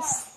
place